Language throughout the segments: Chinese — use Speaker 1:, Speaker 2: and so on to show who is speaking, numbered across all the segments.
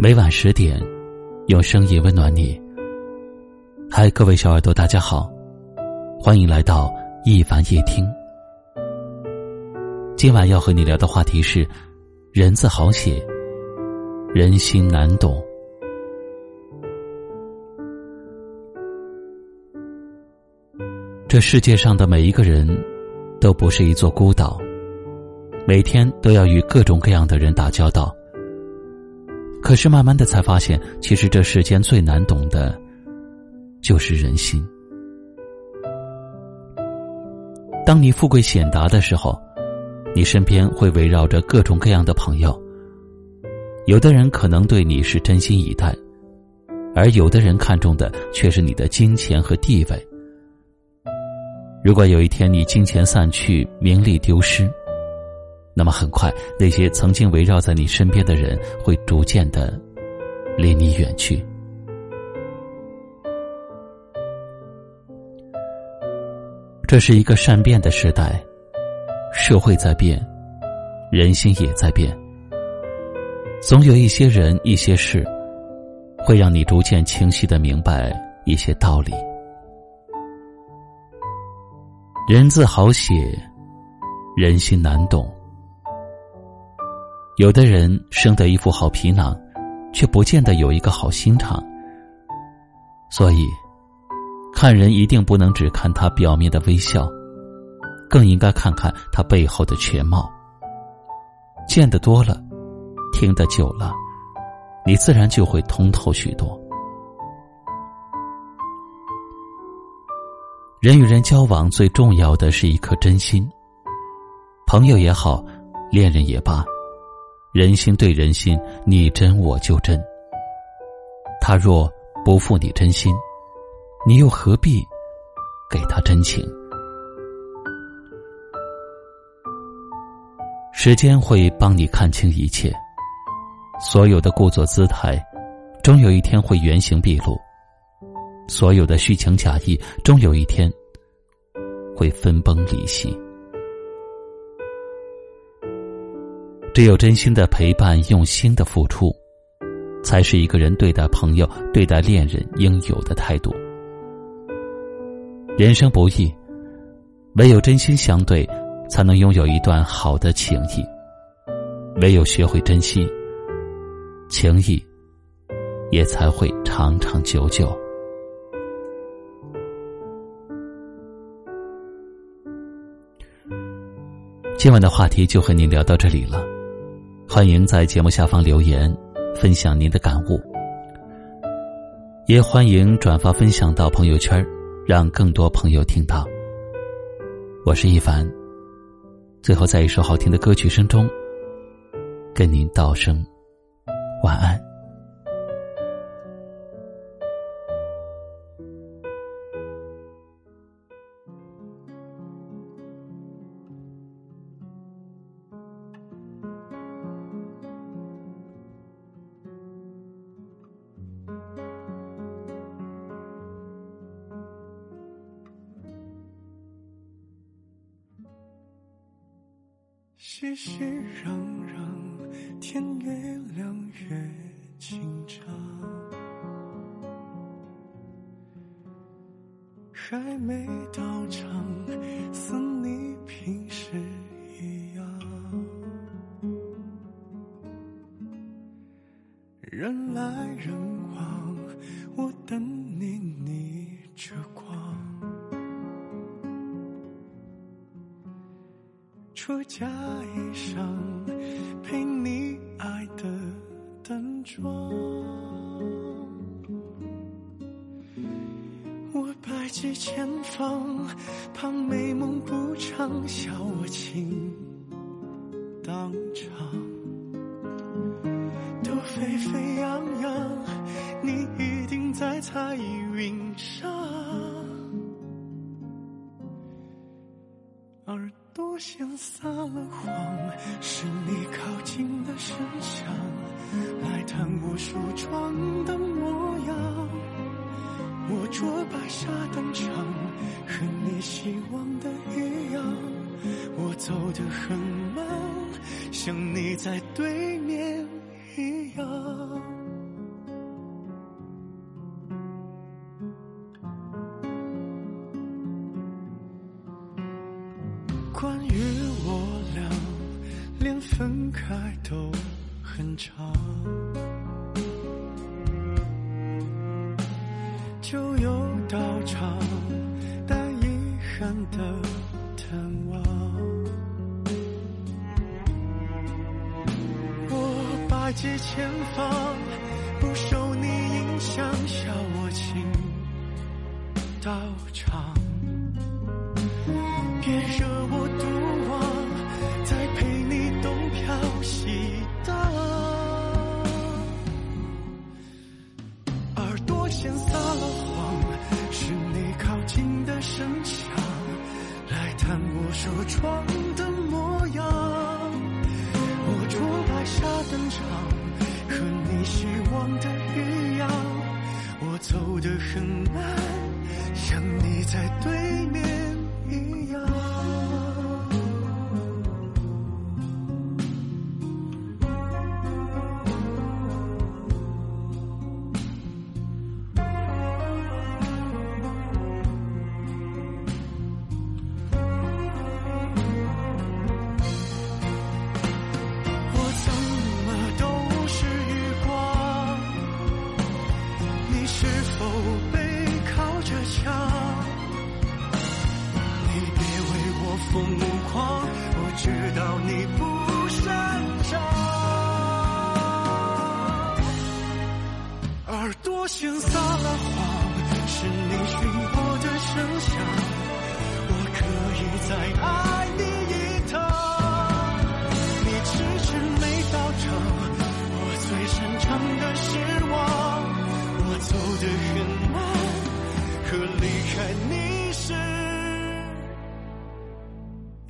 Speaker 1: 每晚十点，用声音温暖你。嗨，各位小耳朵，大家好，欢迎来到一凡夜听。今晚要和你聊的话题是：人字好写，人心难懂。这世界上的每一个人，都不是一座孤岛，每天都要与各种各样的人打交道。可是慢慢的才发现，其实这世间最难懂的，就是人心。当你富贵显达的时候，你身边会围绕着各种各样的朋友。有的人可能对你是真心以待，而有的人看重的却是你的金钱和地位。如果有一天你金钱散去，名利丢失。那么很快，那些曾经围绕在你身边的人会逐渐的离你远去。这是一个善变的时代，社会在变，人心也在变。总有一些人、一些事，会让你逐渐清晰的明白一些道理。人字好写，人心难懂。有的人生得一副好皮囊，却不见得有一个好心肠。所以，看人一定不能只看他表面的微笑，更应该看看他背后的全貌。见得多了，听得久了，你自然就会通透许多。人与人交往最重要的是一颗真心，朋友也好，恋人也罢。人心对人心，你真我就真。他若不负你真心，你又何必给他真情？时间会帮你看清一切，所有的故作姿态，终有一天会原形毕露；所有的虚情假意，终有一天会分崩离析。只有真心的陪伴，用心的付出，才是一个人对待朋友、对待恋人应有的态度。人生不易，唯有真心相对，才能拥有一段好的情谊；唯有学会珍惜，情谊也才会长长久久。今晚的话题就和您聊到这里了。欢迎在节目下方留言，分享您的感悟。也欢迎转发分享到朋友圈，让更多朋友听到。我是一凡，最后在一首好听的歌曲声中，跟您道声晚安。
Speaker 2: 熙熙攘攘，天越亮越紧张，还没到场，似你平时一样，人来人往，我等你，逆着光。出嫁衣裳，陪你爱的淡妆。我百计千方，怕美梦不长，笑我情当场。都沸沸扬扬，你一定在彩云上。像撒了谎，是你靠近的声响，来探我梳妆的模样。我着白纱登场，和你希望的一样。我走得很慢，像你在对面一样。分开都很长。就有道场，带遗憾的探望。我百计千方，不受你影响，笑我情到场。别的模样。我着白纱登场，和你希望的一样。我走得很慢，像你在对面一样。疯狂，我知道你不擅长。耳朵先撒了谎，是你寻我的声响，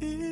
Speaker 2: It